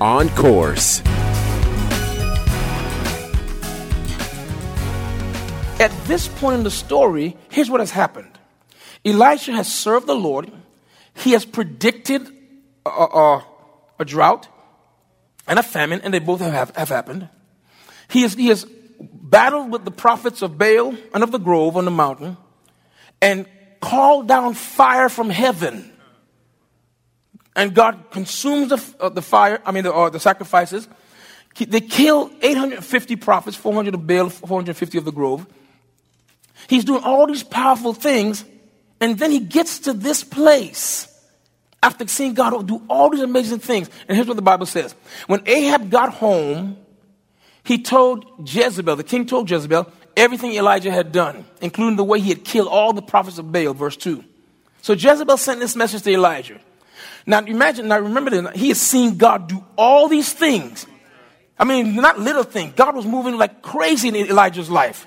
on course. At this point in the story, here's what has happened Elijah has served the Lord, he has predicted a, a, a drought and a famine, and they both have, have happened. He has, he has battled with the prophets of Baal and of the grove on the mountain and called down fire from heaven. And God consumes the, uh, the fire, I mean, the, uh, the sacrifices. They kill 850 prophets, 400 of Baal, 450 of the grove. He's doing all these powerful things, and then he gets to this place after seeing God do all these amazing things. And here's what the Bible says When Ahab got home, he told Jezebel, the king told Jezebel, everything Elijah had done, including the way he had killed all the prophets of Baal, verse 2. So Jezebel sent this message to Elijah. Now imagine, now remember that he has seen God do all these things. I mean, not little things. God was moving like crazy in Elijah's life.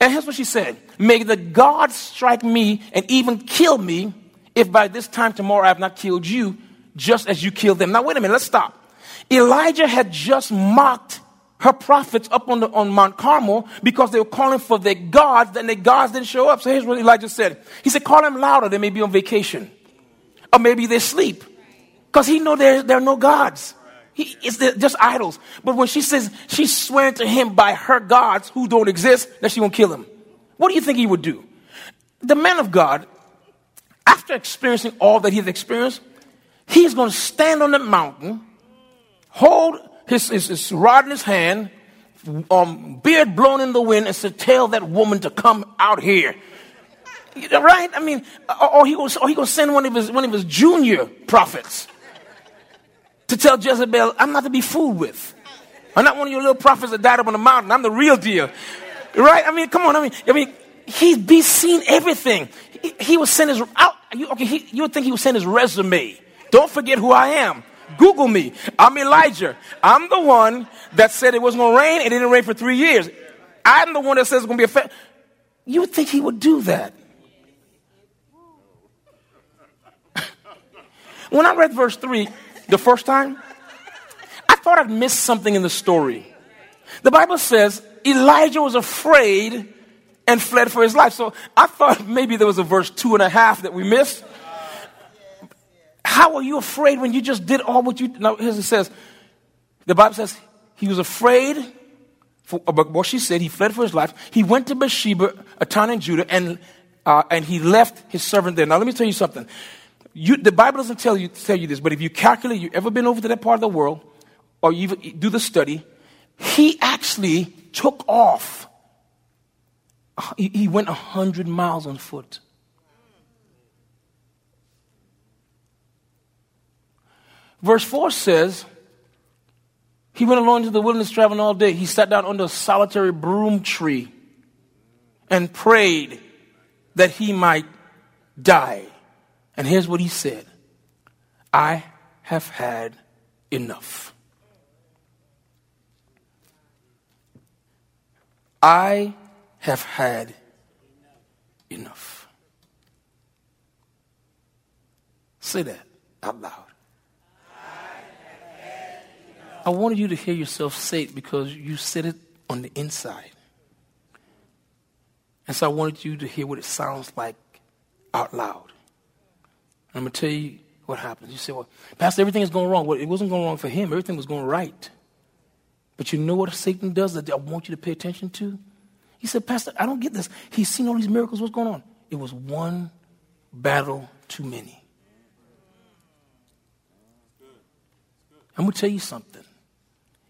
And here's what she said May the God strike me and even kill me if by this time tomorrow I have not killed you, just as you killed them. Now, wait a minute, let's stop. Elijah had just mocked her prophets up on, the, on Mount Carmel because they were calling for their gods, and their gods didn't show up. So here's what Elijah said He said, Call them louder, they may be on vacation, or maybe they sleep. Because he know there, there are no gods. He, it's just idols. But when she says she's swearing to him by her gods who don't exist, that she won't kill him. What do you think he would do? The man of God, after experiencing all that he's experienced, he's going to stand on the mountain, hold his, his, his rod in his hand, um, beard blown in the wind, and say, Tell that woman to come out here. Right? I mean, uh, or, or he goes, or he gonna send one of his one of his junior prophets to tell Jezebel, I'm not to be fooled with. I'm not one of your little prophets that died up on the mountain. I'm the real deal. Right? I mean, come on. I mean, I mean, he's be seen everything. He, he would send his out. You, okay, he, you would think he would send his resume. Don't forget who I am. Google me. I'm Elijah. I'm the one that said it wasn't going to rain. And it didn't rain for three years. I'm the one that says it's going to be a fa- You would think he would do that. When I read verse 3 the first time, I thought I'd missed something in the story. The Bible says Elijah was afraid and fled for his life. So I thought maybe there was a verse two and a half that we missed. How are you afraid when you just did all what you? Now, here's it says. The Bible says he was afraid. For, what she said, he fled for his life. He went to Bathsheba, a town in Judah, and uh, and he left his servant there. Now, let me tell you something. You, the Bible doesn't tell you tell you this, but if you calculate, you've ever been over to that part of the world, or you do the study, he actually took off. He, he went hundred miles on foot. Verse 4 says, He went along into the wilderness traveling all day. He sat down under a solitary broom tree and prayed that he might die. And here's what he said I have had enough. I have had enough. Say that out loud. I wanted you to hear yourself say it because you said it on the inside. And so I wanted you to hear what it sounds like out loud. I'm going to tell you what happens. You say, well, Pastor, everything is going wrong. Well, it wasn't going wrong for him. Everything was going right. But you know what Satan does that I want you to pay attention to? He said, Pastor, I don't get this. He's seen all these miracles. What's going on? It was one battle too many. I'm going to tell you something.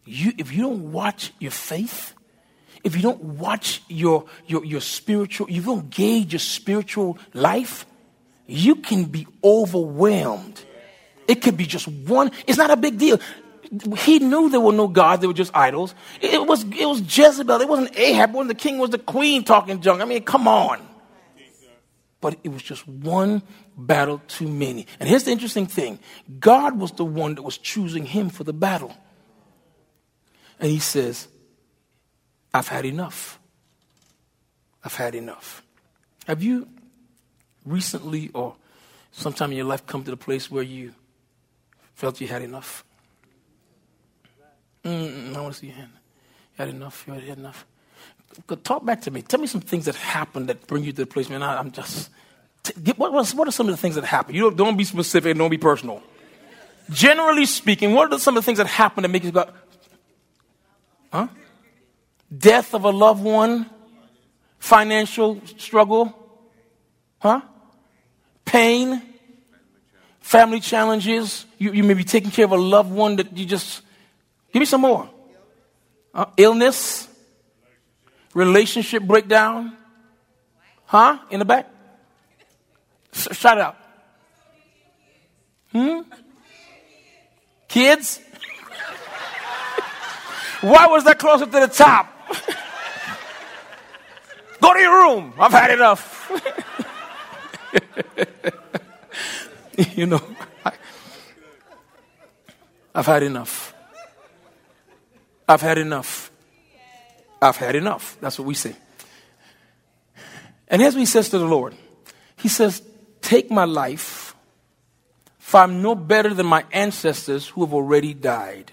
You, if you don't watch your faith, if you don't watch your, your, your spiritual, you don't gauge your spiritual life, you can be overwhelmed. It could be just one, it's not a big deal. he knew there were no gods, they were just idols. It was, it was Jezebel, it wasn't Ahab, it wasn't the king, it was the queen talking junk. I mean, come on. But it was just one battle too many. And here's the interesting thing God was the one that was choosing him for the battle. And he says, I've had enough. I've had enough. Have you recently or sometime in your life come to the place where you felt you had enough? Mm, I want to see your hand. You had enough. You had enough. Talk back to me. Tell me some things that happened that bring you to the place, man. I, am just. what, what, are some of the things that happen? You don't, don't be specific. Don't be personal. Generally speaking, what are some of the things that happen that make you go, huh? Death of a loved one, financial struggle, huh? Pain, family challenges. You, you may be taking care of a loved one that you just Give me some more. Uh, illness, relationship breakdown. Huh? In the back? S- shout out. Hmm? Kids? Why was that closer to the top? Go to your room. I've had enough. you know, I, I've had enough. I've had enough. I've had enough. That's what we say. And here's what he says to the Lord He says, Take my life, for I'm no better than my ancestors who have already died.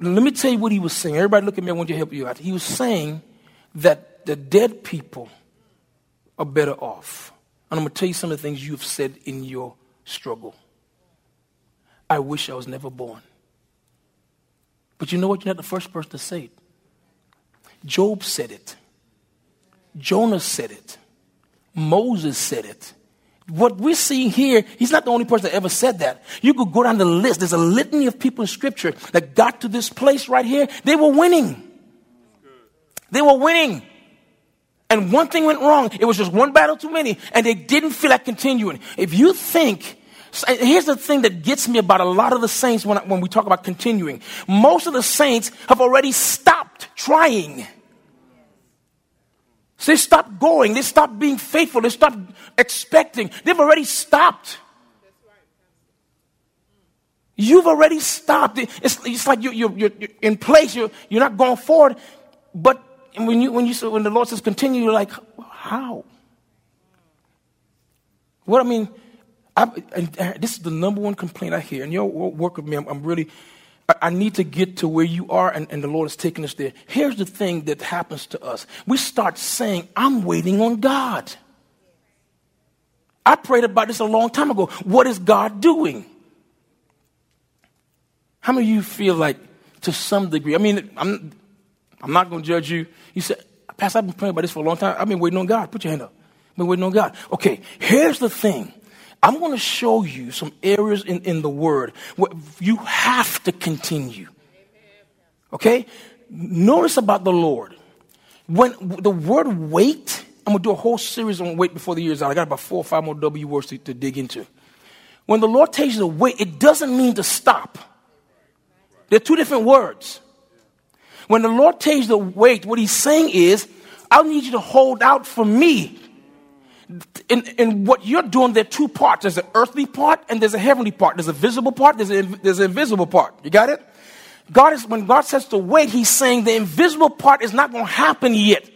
Let me tell you what he was saying. Everybody, look at me. I want to help you out. He was saying that the dead people are better off. And I'm going to tell you some of the things you've said in your struggle. I wish I was never born. But you know what? You're not the first person to say it. Job said it. Jonah said it. Moses said it. What we're seeing here, he's not the only person that ever said that. You could go down the list. There's a litany of people in scripture that got to this place right here. They were winning. They were winning. And one thing went wrong. It was just one battle too many, and they didn't feel like continuing. If you think Here's the thing that gets me about a lot of the saints when, when we talk about continuing. Most of the saints have already stopped trying. So they stopped going. They stopped being faithful. They stopped expecting. They've already stopped. You've already stopped. It's, it's like you, you're, you're, in place. You're, you're not going forward. But when, you, when, you, when the Lord says continue, you're like, how? What I mean, I, this is the number one complaint I hear. And your work with me, I'm, I'm really, I, I, need to get to where you are, and, and the Lord is taking us there. Here's the thing that happens to us we start saying, I'm waiting on God. I prayed about this a long time ago. What is God doing? How many of you feel like, to some degree, I mean, I'm, I'm not going to judge you. You said, Pastor, I've been praying about this for a long time. I've been waiting on God. Put your hand up. I've been waiting on God. Okay, here's the thing I'm going to show you some areas in, in the Word where you have to continue. Okay? Notice about the Lord. When the word wait, I'm going to do a whole series on wait before the year's out. I got about four or five more W words to, to dig into. When the Lord tells you to wait, it doesn't mean to stop. They're two different words. When the Lord tells you to wait, what he's saying is, I need you to hold out for me in, in what you're doing, there are two parts. There's an earthly part and there's a heavenly part. There's a visible part, there's, a, there's an invisible part. You got it? God is, when God says to wait, He's saying the invisible part is not going to happen yet.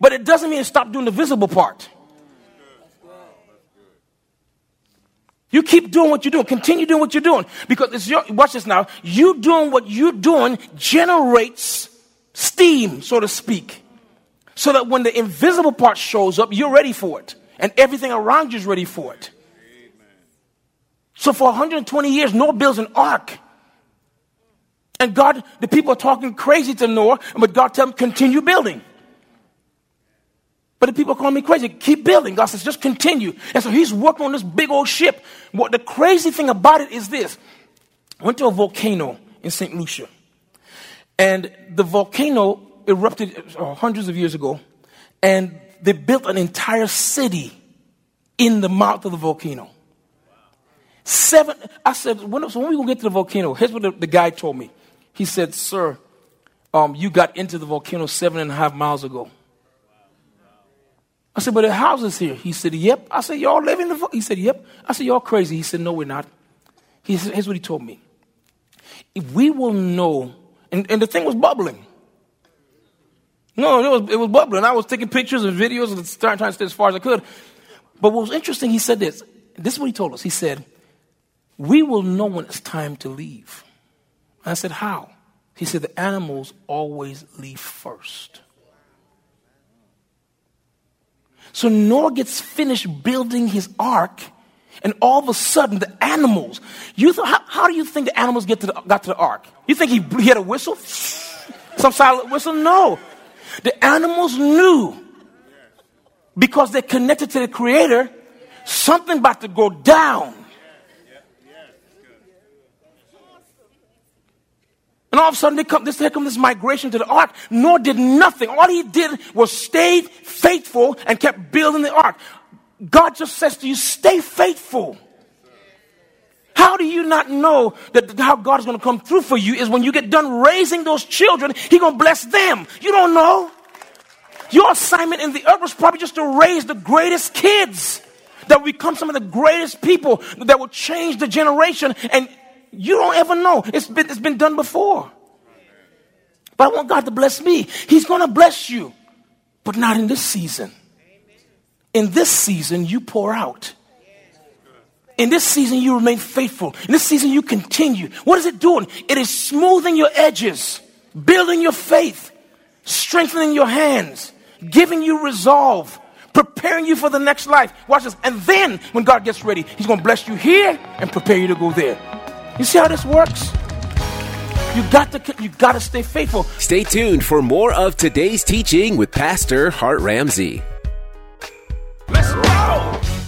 But it doesn't mean stop doing the visible part. You keep doing what you're doing. Continue doing what you're doing. Because it's your, watch this now. You doing what you're doing generates steam, so to speak. So that when the invisible part shows up, you're ready for it and everything around you is ready for it. So for 120 years, Noah builds an ark. And God, the people are talking crazy to Noah, but God tells him, continue building. But the people call me crazy. Keep building. God says, just continue. And so he's working on this big old ship. What the crazy thing about it is this. I went to a volcano in St. Lucia. And the volcano erupted uh, hundreds of years ago. And they built an entire city in the mouth of the volcano. Seven. I said, when, so when we gonna get to the volcano? Here's what the, the guy told me. He said, "Sir, um, you got into the volcano seven and a half miles ago." I said, "But the house is here." He said, "Yep." I said, "Y'all live in the?" He said, "Yep." I said, "Y'all crazy?" He said, "No, we're not." He said, "Here's what he told me. If we will know," and, and the thing was bubbling. No, it was, it was bubbling. I was taking pictures and videos and trying, trying to stay as far as I could. But what was interesting, he said this. This is what he told us. He said, We will know when it's time to leave. And I said, How? He said, The animals always leave first. So Noah gets finished building his ark, and all of a sudden, the animals. You th- how, how, do you think the animals get to the, got to the ark? You think he, he had a whistle? Some silent whistle? No. The animals knew because they're connected to the Creator, something about to go down. And all of a sudden, they come, this, here comes this migration to the ark. Noah did nothing. All he did was stayed faithful and kept building the ark. God just says to you, stay faithful. How do you not know that how God is going to come through for you is when you get done raising those children, He's going to bless them. You don't know. Your assignment in the earth was probably just to raise the greatest kids that will become some of the greatest people that will change the generation. And you don't ever know. It's been, it's been done before. But I want God to bless me. He's going to bless you, but not in this season. In this season, you pour out. In this season, you remain faithful. In this season, you continue. What is it doing? It is smoothing your edges, building your faith, strengthening your hands, giving you resolve, preparing you for the next life. Watch this. And then, when God gets ready, He's going to bless you here and prepare you to go there. You see how this works? You got to you got to stay faithful. Stay tuned for more of today's teaching with Pastor Hart Ramsey. Let's go.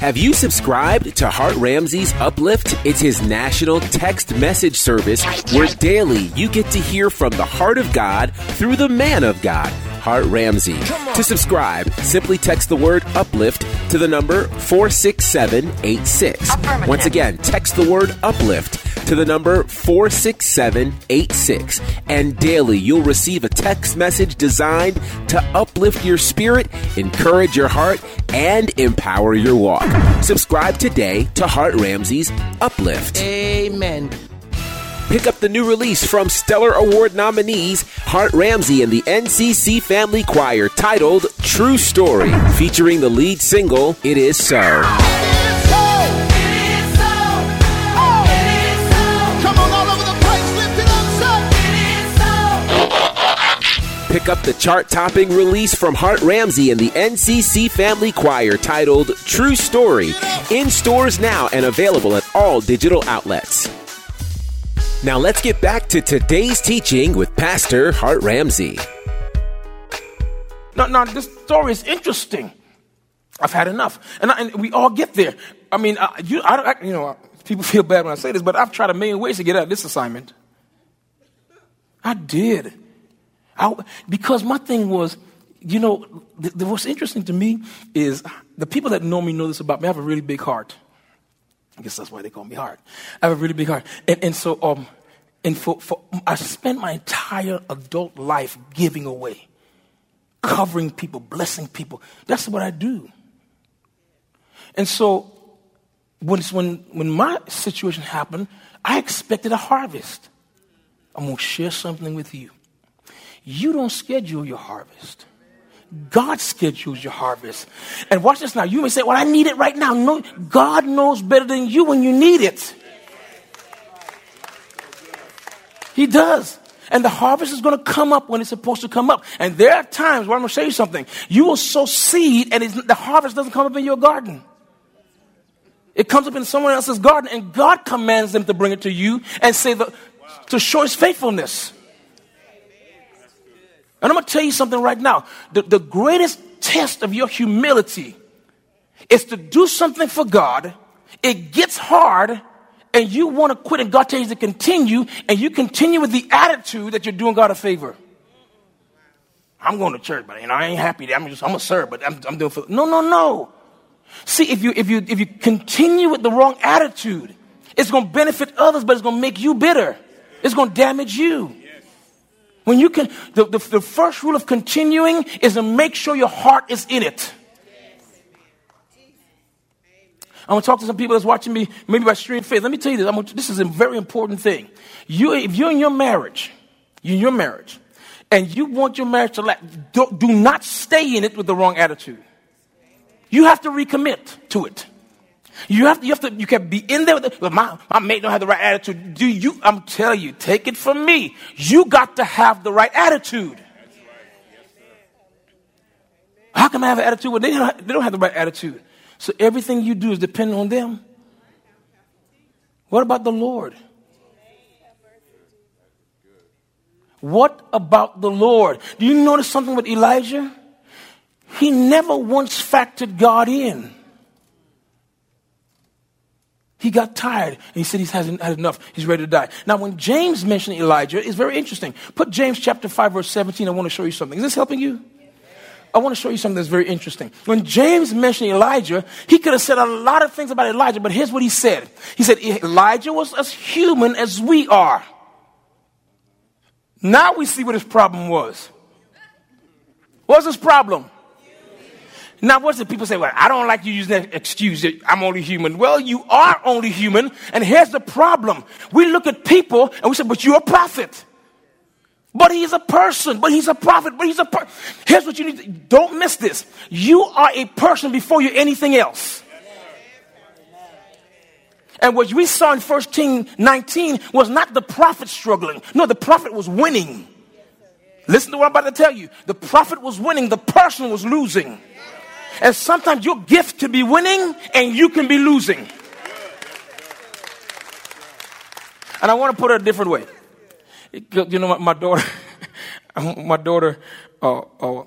Have you subscribed to Hart Ramsey's Uplift? It's his national text message service where daily you get to hear from the heart of God through the man of God, Hart Ramsey. To subscribe, simply text the word uplift to the number 46786. Once again, text the word uplift to the number 46786. And daily you'll receive a text message designed to uplift your spirit, encourage your heart, and empower your walk. Subscribe today to Hart Ramsey's Uplift. Amen. Pick up the new release from Stellar Award nominees Hart Ramsey and the NCC Family Choir titled True Story, featuring the lead single It Is So. Pick up the chart topping release from Hart Ramsey and the NCC Family Choir titled True Story, in stores now and available at all digital outlets. Now let's get back to today's teaching with Pastor Hart Ramsey. Now, now this story is interesting. I've had enough, and, I, and we all get there. I mean, I, you, I, you know, people feel bad when I say this, but I've tried a million ways to get out of this assignment. I did. I, because my thing was, you know, the, the, what's interesting to me is the people that know me know this about me. I have a really big heart. I guess that's why they call me hard. I have a really big heart, and, and so um, and for, for I spent my entire adult life giving away, covering people, blessing people. That's what I do. And so when when when my situation happened, I expected a harvest. I'm gonna share something with you. You don't schedule your harvest. God schedules your harvest. And watch this now. You may say, Well, I need it right now. No, God knows better than you when you need it. He does. And the harvest is going to come up when it's supposed to come up. And there are times where I'm going to show you something. You will sow seed and the harvest doesn't come up in your garden. It comes up in someone else's garden and God commands them to bring it to you and say the, to show his faithfulness. And I'm going to tell you something right now. The, the greatest test of your humility is to do something for God. It gets hard and you want to quit and God tells you to continue and you continue with the attitude that you're doing God a favor. I'm going to church, but you know, I ain't happy. I'm just, I'm a serve, but I'm, I'm doing for, no, no, no. See, if you, if you, if you continue with the wrong attitude, It's going to benefit others, but it's going to make you bitter. It's going to damage you. When you can, the, the, the first rule of continuing is to make sure your heart is in it. I'm gonna talk to some people that's watching me, maybe by stream faith. Let me tell you this. Gonna, this is a very important thing. You, if you're in your marriage, you're in your marriage, and you want your marriage to last, do, do not stay in it with the wrong attitude. You have to recommit to it. You have to, you have to, you can be in there with it. my, my mate don't have the right attitude. Do you, I'm telling you, take it from me. You got to have the right attitude. How can I have an attitude when they don't, they don't have the right attitude? So everything you do is dependent on them. What about the Lord? What about the Lord? Do you notice something with Elijah? He never once factored God in. He got tired and he said he's had enough. He's ready to die. Now, when James mentioned Elijah, it's very interesting. Put James chapter 5, verse 17. I want to show you something. Is this helping you? I want to show you something that's very interesting. When James mentioned Elijah, he could have said a lot of things about Elijah, but here's what he said. He said, Elijah was as human as we are. Now we see what his problem was. What's his problem? Now, what's the People say, well, I don't like you using that excuse that I'm only human. Well, you are only human, and here's the problem. We look at people and we say, but you're a prophet. But he's a person, but he's a prophet, but he's a person. Here's what you need to, don't miss this. You are a person before you're anything else. And what we saw in 1 King 19 was not the prophet struggling. No, the prophet was winning. Listen to what I'm about to tell you. The prophet was winning, the person was losing. And sometimes your gift can be winning and you can be losing. And I want to put it a different way. You know, my, daughter, my daughter, uh, uh,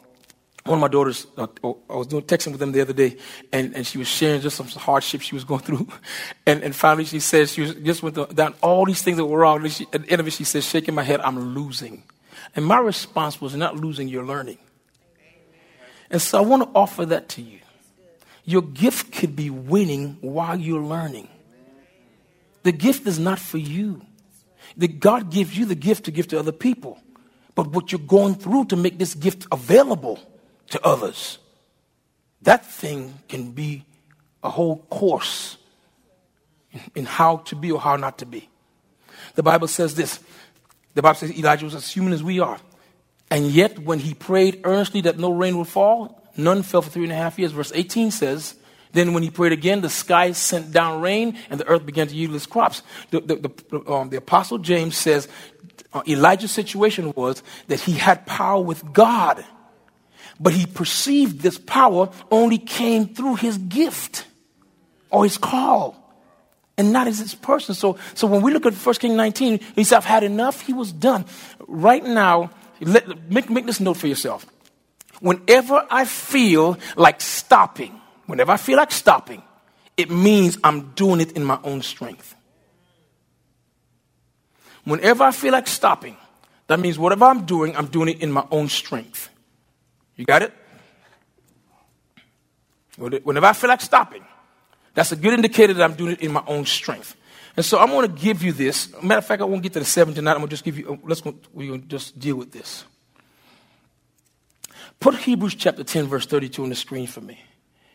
one of my daughters, uh, oh, I was doing texting with them the other day, and, and she was sharing just some hardships she was going through. And, and finally she said, she was, just went down all these things that were wrong. She, at the end of it, she said, shaking my head, I'm losing. And my response was, not losing, you're learning. And so I want to offer that to you. Your gift could be winning while you're learning. The gift is not for you. The God gives you the gift to give to other people. But what you're going through to make this gift available to others, that thing can be a whole course in how to be or how not to be. The Bible says this. The Bible says Elijah was as human as we are. And yet, when he prayed earnestly that no rain would fall, none fell for three and a half years. Verse 18 says, Then when he prayed again, the sky sent down rain and the earth began to yield its crops. The, the, the, um, the Apostle James says uh, Elijah's situation was that he had power with God, but he perceived this power only came through his gift or his call and not as his person. So, so when we look at 1 King 19, he said, I've had enough. He was done. Right now, let, make, make this note for yourself. Whenever I feel like stopping, whenever I feel like stopping, it means I'm doing it in my own strength. Whenever I feel like stopping, that means whatever I'm doing, I'm doing it in my own strength. You got it? Whenever I feel like stopping, that's a good indicator that I'm doing it in my own strength. And so I'm going to give you this. Matter of fact, I won't get to the seven tonight. I'm going to just give you, let's go, we're going to just deal with this. Put Hebrews chapter 10, verse 32 on the screen for me.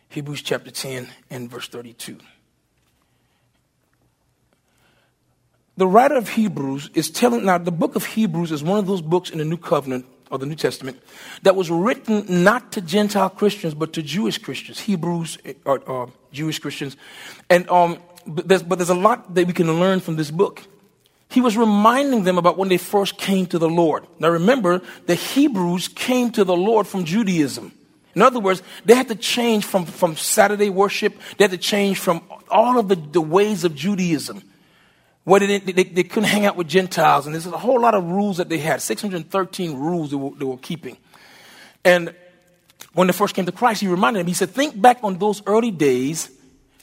Hebrews chapter 10 and verse 32. The writer of Hebrews is telling, now the book of Hebrews is one of those books in the New Covenant or the New Testament that was written not to Gentile Christians but to Jewish Christians, Hebrews or, or Jewish Christians. And um, but there's, but there's a lot that we can learn from this book. He was reminding them about when they first came to the Lord. Now remember, the Hebrews came to the Lord from Judaism. In other words, they had to change from, from Saturday worship, they had to change from all of the, the ways of Judaism. Where they, they, they couldn't hang out with Gentiles, and there's a whole lot of rules that they had 613 rules they were, they were keeping. And when they first came to Christ, he reminded them, he said, Think back on those early days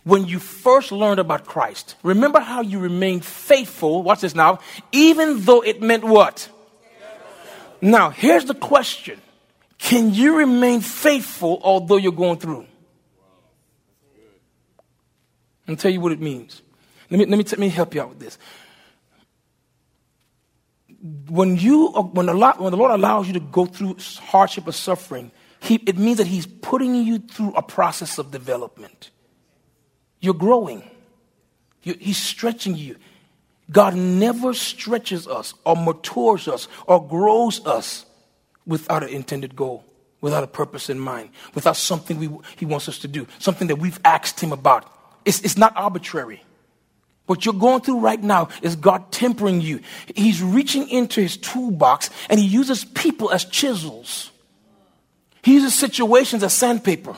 when you first learned about Christ. Remember how you remained faithful, watch this now, even though it meant what? Now, here's the question Can you remain faithful although you're going through? I'll tell you what it means. Let me, let me, let me help you out with this. When, you, when, the Lord, when the Lord allows you to go through hardship or suffering, he, it means that He's putting you through a process of development. You're growing, you, He's stretching you. God never stretches us or matures us or grows us without an intended goal, without a purpose in mind, without something we, He wants us to do, something that we've asked Him about. It's, it's not arbitrary. What you're going through right now is God tempering you. He's reaching into His toolbox and He uses people as chisels. He uses situations as sandpaper.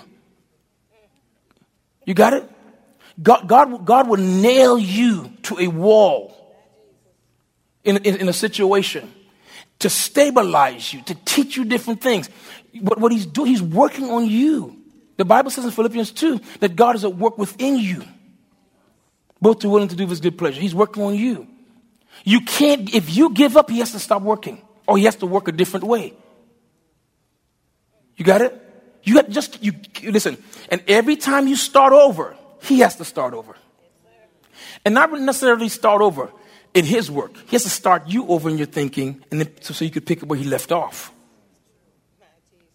You got it? God, God, God will nail you to a wall in, in, in, a situation to stabilize you, to teach you different things. But what he's doing, he's working on you. The Bible says in Philippians 2 that God is at work within you, both to willing to do his good pleasure. He's working on you. You can't, if you give up, he has to stop working, or he has to work a different way. You got it? You got just, you, listen, and every time you start over, he has to start over. And not necessarily start over in his work. He has to start you over in your thinking and then, so, so you could pick up where he left off.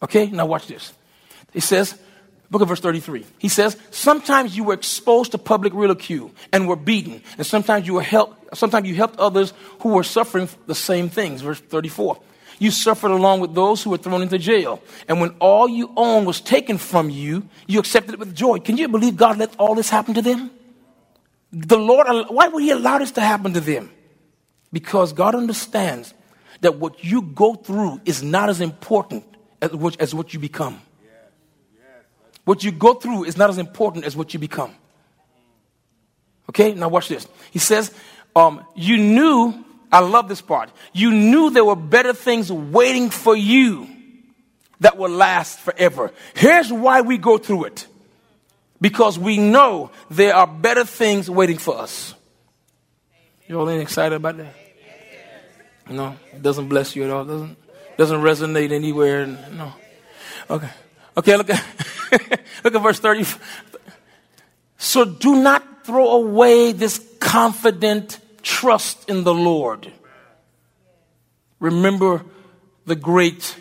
Okay, now watch this. He says, Book of verse 33. He says, Sometimes you were exposed to public ridicule and were beaten, and sometimes you were helped, sometimes you helped others who were suffering the same things. Verse 34. You suffered along with those who were thrown into jail. And when all you owned was taken from you, you accepted it with joy. Can you believe God let all this happen to them? The Lord, why would He allow this to happen to them? Because God understands that what you go through is not as important as what, as what you become. What you go through is not as important as what you become. Okay, now watch this. He says, um, You knew, I love this part, you knew there were better things waiting for you that will last forever. Here's why we go through it because we know there are better things waiting for us. You all ain't excited about that? No, it doesn't bless you at all. Doesn't doesn't resonate anywhere. No. Okay. Okay. Look at look at verse thirty. So do not throw away this confident trust in the Lord. Remember the great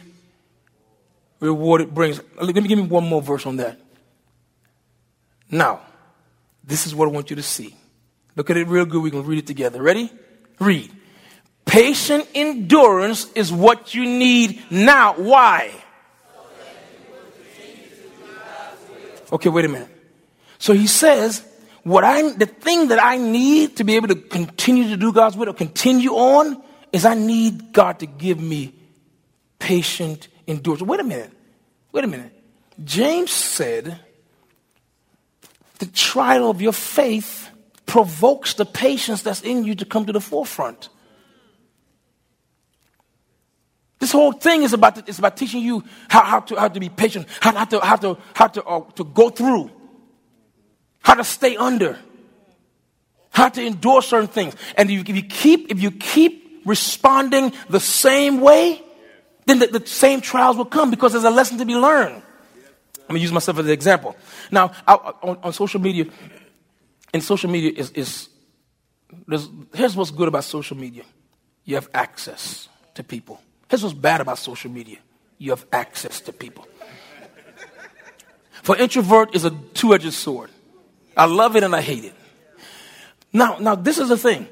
reward it brings. Let me give me one more verse on that. Now, this is what I want you to see. Look at it real good. We can read it together. Ready? Read. Patient endurance is what you need now. Why? Okay, wait a minute. So he says, what I the thing that I need to be able to continue to do God's will or continue on is I need God to give me patient endurance. Wait a minute. Wait a minute. James said the trial of your faith provokes the patience that's in you to come to the forefront. This whole thing is about, it's about teaching you how, how, to, how to be patient, how, how to, how to, how to, uh, to go through, how to stay under, how to endure certain things. And if you, keep, if you keep responding the same way, then the, the same trials will come because there's a lesson to be learned. I'm gonna use myself as an example. Now, I, on, on, social media, and social media is, is here's what's good about social media you have access to people. Here's what's bad about social media you have access to people. For introvert is a two-edged sword. I love it and I hate it. Now, now this is the thing.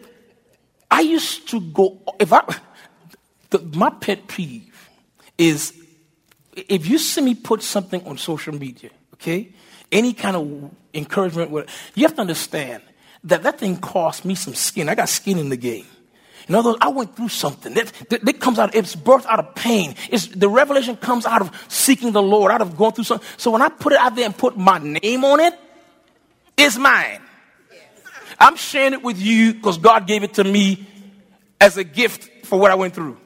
I used to go if I the, my pet peeve is if you see me put something on social media, okay, any kind of encouragement, you have to understand that that thing cost me some skin. I got skin in the game. In other words, I went through something that, that, that, comes out, it's birthed out of pain. It's, the revelation comes out of seeking the Lord, out of going through something. So when I put it out there and put my name on it, it's mine. I'm sharing it with you because God gave it to me as a gift for what I went through.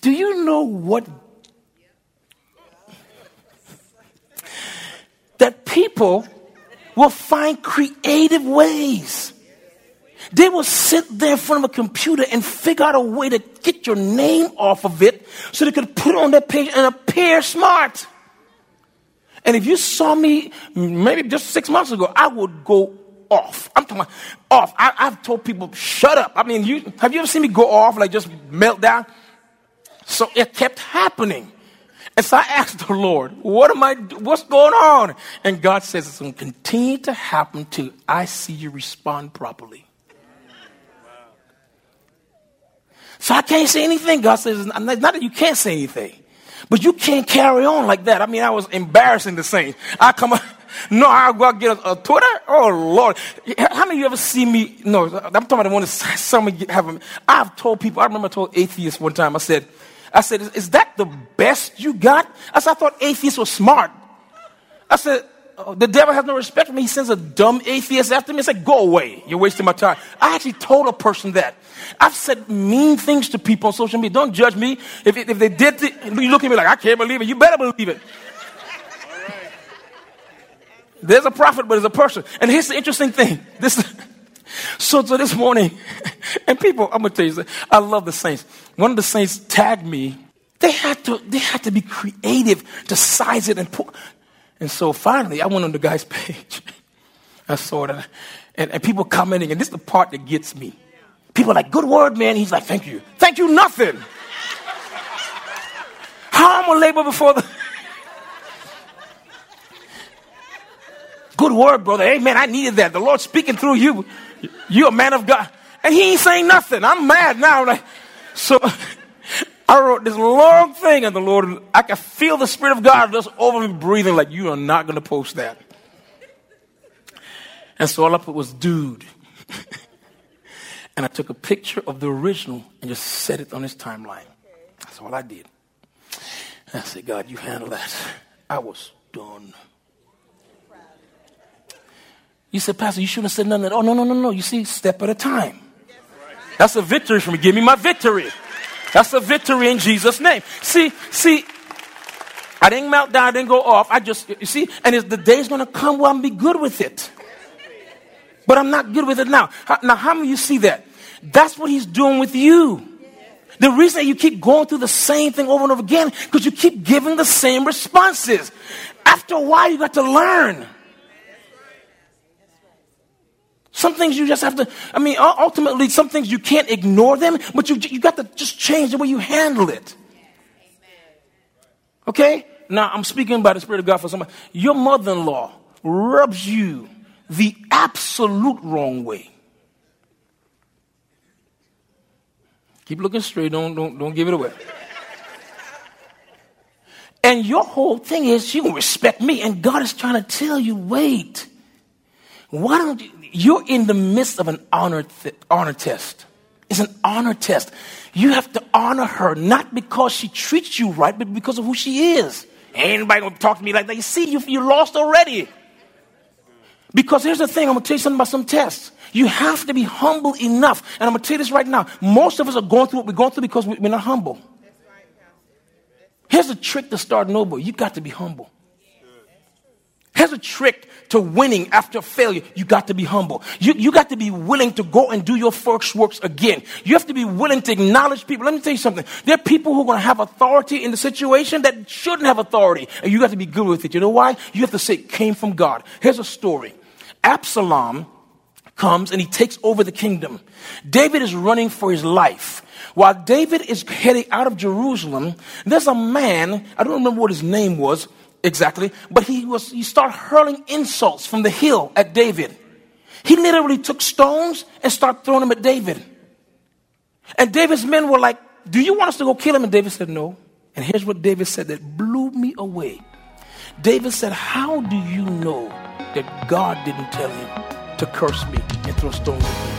Do you know what that people will find creative ways. They will sit there in front of a computer and figure out a way to get your name off of it so they could put it on their page and appear smart. And if you saw me maybe just six months ago, I would go off. I'm talking off. I, have told people, shut up. I mean, you have you ever seen me go off, like just melt down? So it kept happening. And so I asked the Lord, what am I, what's going on? And God says it's going to continue to happen till I see you respond properly. So I can't say anything. God says, not that you can't say anything, but you can't carry on like that. I mean, I was embarrassing the saints. I come, up, no, I'll go get a, a, Twitter. Oh Lord, how many of you ever see me? No, I'm talking about the one that some of have. Them. I've told people. I remember I told atheists one time. I said, I said, is that the best you got? I said, I thought atheists were smart. I said, the devil has no respect for me. He sends a dumb atheist after me. I said, go away. You're wasting my time. I actually told a person that. I've said mean things to people on social media. Don't judge me. If, if they did, th- you look at me like, I can't believe it. You better believe it. There's a prophet, but there's a person. And here's the interesting thing. This, so, so this morning, and people, I'm gonna tell you, I love the saints. One of the saints tagged me. They had to, they had to be creative to size it and put. And so finally, I went on the guy's page. I saw it, and, and people commenting, and this is the part that gets me. People are like, good word, man. He's like, thank you. Thank you, nothing. How I'm gonna labor before the. good word, brother. Amen. I needed that. The Lord speaking through you. You're a man of God. And he ain't saying nothing. I'm mad now. Like, so I wrote this long thing, and the Lord, I can feel the Spirit of God just over me breathing, like, you are not going to post that. And so all I put was, dude. And I took a picture of the original and just set it on his timeline. That's all I did. And I said, God, you handle that. I was done. You said, Pastor, you shouldn't have said nothing. Oh, no, no, no, no. You see, step at a time. That's a victory for me. Give me my victory. That's a victory in Jesus' name. See, see, I didn't melt down, I didn't go off. I just, you see, and the day's going to come where I'm be good with it but I'm not good with it now. Now, how many of you see that? That's what he's doing with you. The reason you keep going through the same thing over and over again, because you keep giving the same responses. After a while, you got to learn. Some things you just have to, I mean, ultimately, some things you can't ignore them, but you, you got to just change the way you handle it. Okay? Now, I'm speaking by the Spirit of God for somebody. Your mother in law rubs you the absolute wrong way. Keep looking straight, don't, don't, don't give it away. And your whole thing is she will respect me. And God is trying to tell you, wait. Why don't you? You're in the midst of an honor, th- honor test. It's an honor test. You have to honor her, not because she treats you right, but because of who she is. Ain't anybody gonna talk to me like that. You see, you, you lost already. Because here's the thing, I'm gonna tell you something about some tests. You have to be humble enough. And I'm gonna tell you this right now. Most of us are going through what we're going through because we're not humble. Here's the trick to start noble. you've got to be humble. Here's a trick to winning after failure. You got to be humble. You, you got to be willing to go and do your first works again. You have to be willing to acknowledge people. Let me tell you something. There are people who are going to have authority in the situation that shouldn't have authority. And you got to be good with it. You know why? You have to say it came from God. Here's a story. Absalom comes and he takes over the kingdom. David is running for his life. While David is heading out of Jerusalem, there's a man, I don't remember what his name was exactly, but he was he started hurling insults from the hill at David. He literally took stones and started throwing them at David. And David's men were like, Do you want us to go kill him? And David said, No. And here's what David said that blew me away. David said, How do you know that God didn't tell him to curse me and throw stones at me.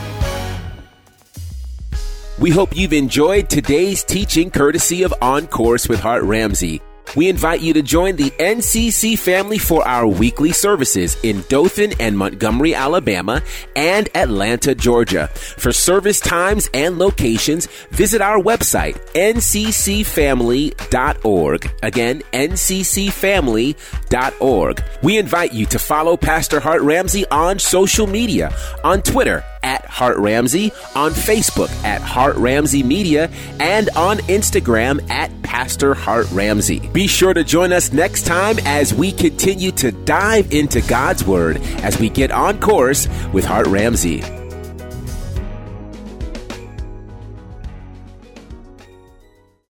We hope you've enjoyed today's teaching courtesy of On Course with Hart Ramsey. We invite you to join the NCC family for our weekly services in Dothan and Montgomery, Alabama, and Atlanta, Georgia. For service times and locations, visit our website, nccfamily.org. Again, nccfamily.org. We invite you to follow Pastor Hart Ramsey on social media, on Twitter at Hart Ramsey, on Facebook at Hart Ramsey Media, and on Instagram at Pastor Hart Ramsey. Be sure to join us next time as we continue to dive into God's Word as we get on course with Hart Ramsey.